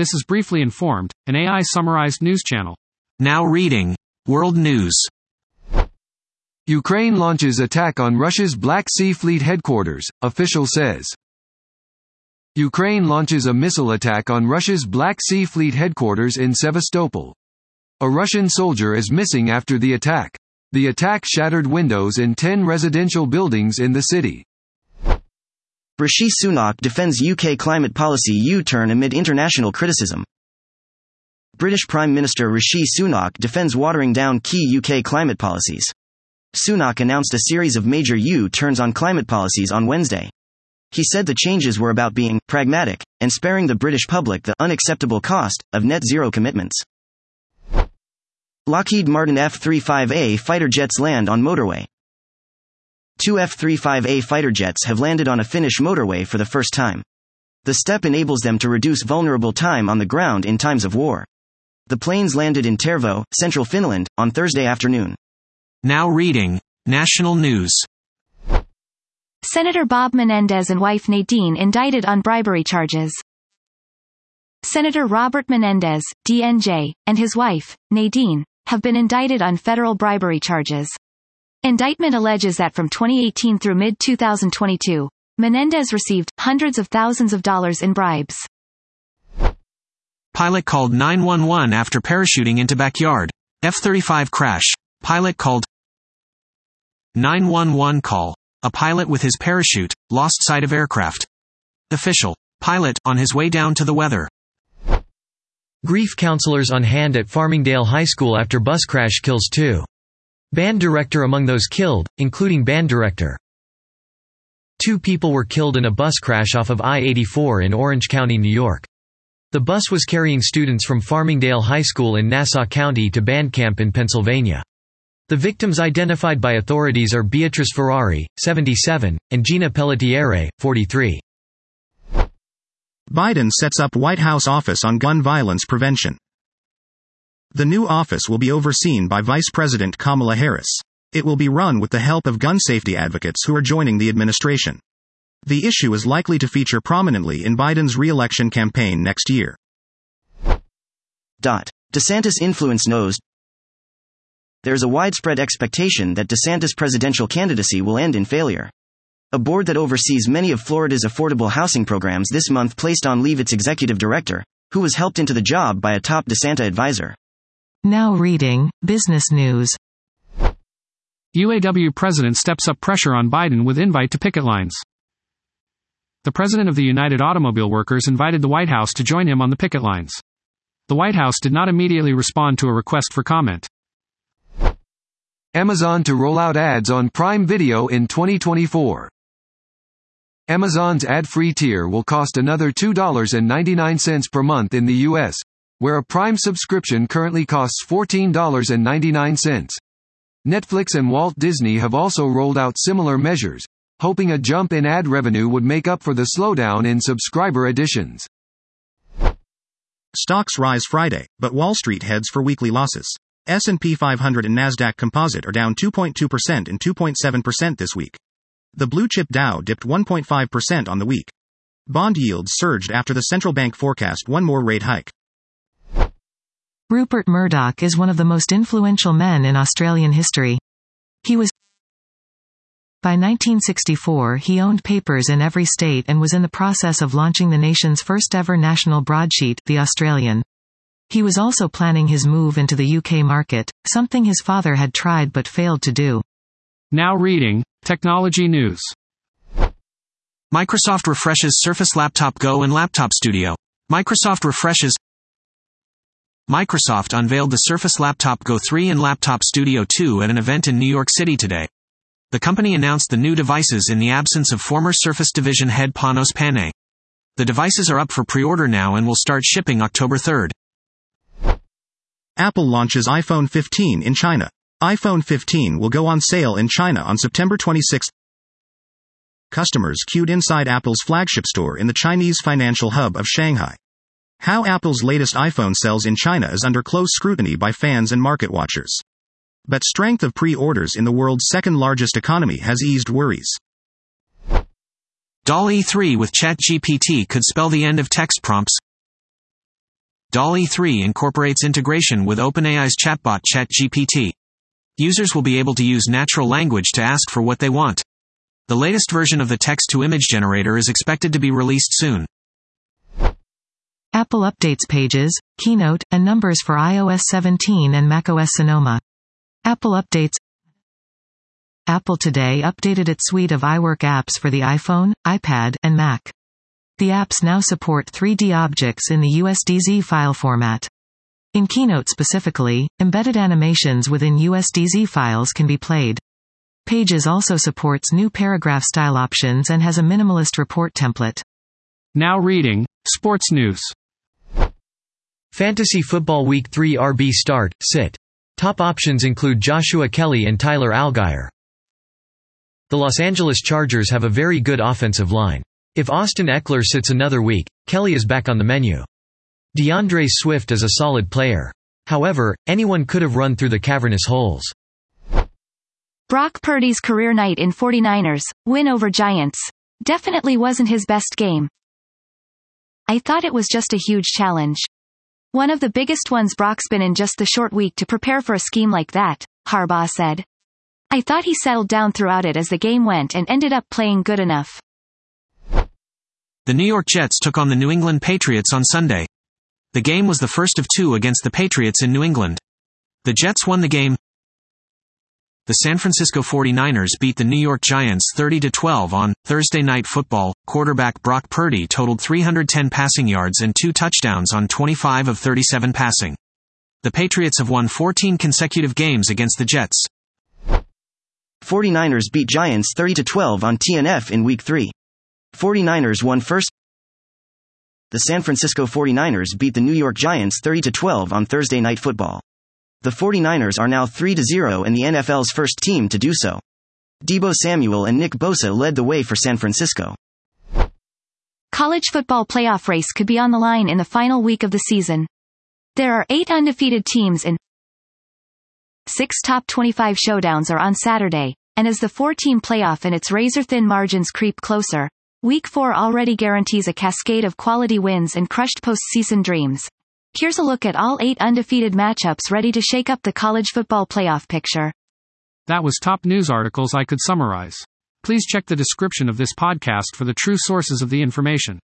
This is Briefly Informed, an AI summarized news channel. Now reading World News. Ukraine launches attack on Russia's Black Sea Fleet headquarters, official says. Ukraine launches a missile attack on Russia's Black Sea Fleet headquarters in Sevastopol. A Russian soldier is missing after the attack. The attack shattered windows in 10 residential buildings in the city. Rishi Sunak defends UK climate policy U turn amid international criticism. British Prime Minister Rishi Sunak defends watering down key UK climate policies. Sunak announced a series of major U turns on climate policies on Wednesday. He said the changes were about being pragmatic and sparing the British public the unacceptable cost of net zero commitments. Lockheed Martin F 35A fighter jets land on motorway. Two F 35A fighter jets have landed on a Finnish motorway for the first time. The step enables them to reduce vulnerable time on the ground in times of war. The planes landed in Tervo, central Finland, on Thursday afternoon. Now reading National News. Senator Bob Menendez and wife Nadine indicted on bribery charges. Senator Robert Menendez, DNJ, and his wife, Nadine, have been indicted on federal bribery charges. Indictment alleges that from 2018 through mid-2022, Menendez received hundreds of thousands of dollars in bribes. Pilot called 911 after parachuting into backyard. F-35 crash. Pilot called 911 call. A pilot with his parachute, lost sight of aircraft. Official. Pilot, on his way down to the weather. Grief counselors on hand at Farmingdale High School after bus crash kills two. Band director among those killed, including band director. Two people were killed in a bus crash off of I-84 in Orange County, New York. The bus was carrying students from Farmingdale High School in Nassau County to band camp in Pennsylvania. The victims identified by authorities are Beatrice Ferrari, 77, and Gina Pelletiere, 43. Biden sets up White House Office on Gun Violence Prevention. The new office will be overseen by Vice President Kamala Harris. It will be run with the help of gun safety advocates who are joining the administration. The issue is likely to feature prominently in Biden's re-election campaign next year. Dot. DeSantis influence knows. There's a widespread expectation that DeSantis' presidential candidacy will end in failure. A board that oversees many of Florida's affordable housing programs this month placed on leave its executive director, who was helped into the job by a top DeSanta advisor. Now reading Business News. UAW president steps up pressure on Biden with invite to picket lines. The president of the United Automobile Workers invited the White House to join him on the picket lines. The White House did not immediately respond to a request for comment. Amazon to roll out ads on Prime Video in 2024. Amazon's ad-free tier will cost another $2.99 per month in the US, where a Prime subscription currently costs $14.99. Netflix and Walt Disney have also rolled out similar measures, hoping a jump in ad revenue would make up for the slowdown in subscriber additions. Stocks rise Friday, but Wall Street heads for weekly losses. S&P 500 and Nasdaq Composite are down 2.2% and 2.7% this week. The blue chip Dow dipped 1.5% on the week. Bond yields surged after the central bank forecast one more rate hike. Rupert Murdoch is one of the most influential men in Australian history. He was by 1964 he owned papers in every state and was in the process of launching the nation's first ever national broadsheet, The Australian. He was also planning his move into the UK market, something his father had tried but failed to do. Now reading Technology News. Microsoft refreshes Surface Laptop Go and Laptop Studio. Microsoft refreshes Microsoft unveiled the Surface Laptop Go 3 and Laptop Studio 2 at an event in New York City today. The company announced the new devices in the absence of former Surface division head Panos Panay. The devices are up for pre-order now and will start shipping October 3rd. Apple launches iPhone 15 in China. iPhone 15 will go on sale in China on September 26. Customers queued inside Apple's flagship store in the Chinese financial hub of Shanghai. How Apple's latest iPhone sells in China is under close scrutiny by fans and market watchers. But strength of pre-orders in the world's second largest economy has eased worries. DALL-E 3 with ChatGPT could spell the end of text prompts. DALL-E 3 incorporates integration with OpenAI's chatbot ChatGPT. Users will be able to use natural language to ask for what they want. The latest version of the text-to-image generator is expected to be released soon. Apple updates pages, Keynote, and numbers for iOS 17 and macOS Sonoma. Apple updates Apple today updated its suite of iWork apps for the iPhone, iPad, and Mac. The apps now support 3D objects in the USDZ file format. In Keynote specifically, embedded animations within USDZ files can be played. Pages also supports new paragraph style options and has a minimalist report template. Now reading, Sports News. Fantasy Football Week 3 RB start, sit. Top options include Joshua Kelly and Tyler Allgeier. The Los Angeles Chargers have a very good offensive line. If Austin Ekeler sits another week, Kelly is back on the menu. D'Andre Swift is a solid player. However, anyone could have run through the cavernous holes. Brock Purdy's career night in 49ers, win over Giants. Definitely wasn't his best game. I thought it was just a huge challenge. One of the biggest ones Brock's been in just the short week to prepare for a scheme like that, Harbaugh said. I thought he settled down throughout it as the game went and ended up playing good enough. The New York Jets took on the New England Patriots on Sunday. The game was the first of two against the Patriots in New England. The Jets won the game, the San Francisco 49ers beat the New York Giants 30-12 on Thursday Night Football. Quarterback Brock Purdy totaled 310 passing yards and two touchdowns on 25 of 37 passing. The Patriots have won 14 consecutive games against the Jets. 49ers beat Giants 30-12 on TNF in Week 3. 49ers won first. The San Francisco 49ers beat the New York Giants 30-12 on Thursday Night Football. The 49ers are now 3-0 and the NFL's first team to do so. Deebo Samuel and Nick Bosa led the way for San Francisco. College football playoff race could be on the line in the final week of the season. There are eight undefeated teams in six top 25 showdowns are on Saturday, and as the four-team playoff and its razor-thin margins creep closer, Week 4 already guarantees a cascade of quality wins and crushed postseason dreams. Here's a look at all eight undefeated matchups ready to shake up the college football playoff picture. That was top news articles I could summarize. Please check the description of this podcast for the true sources of the information.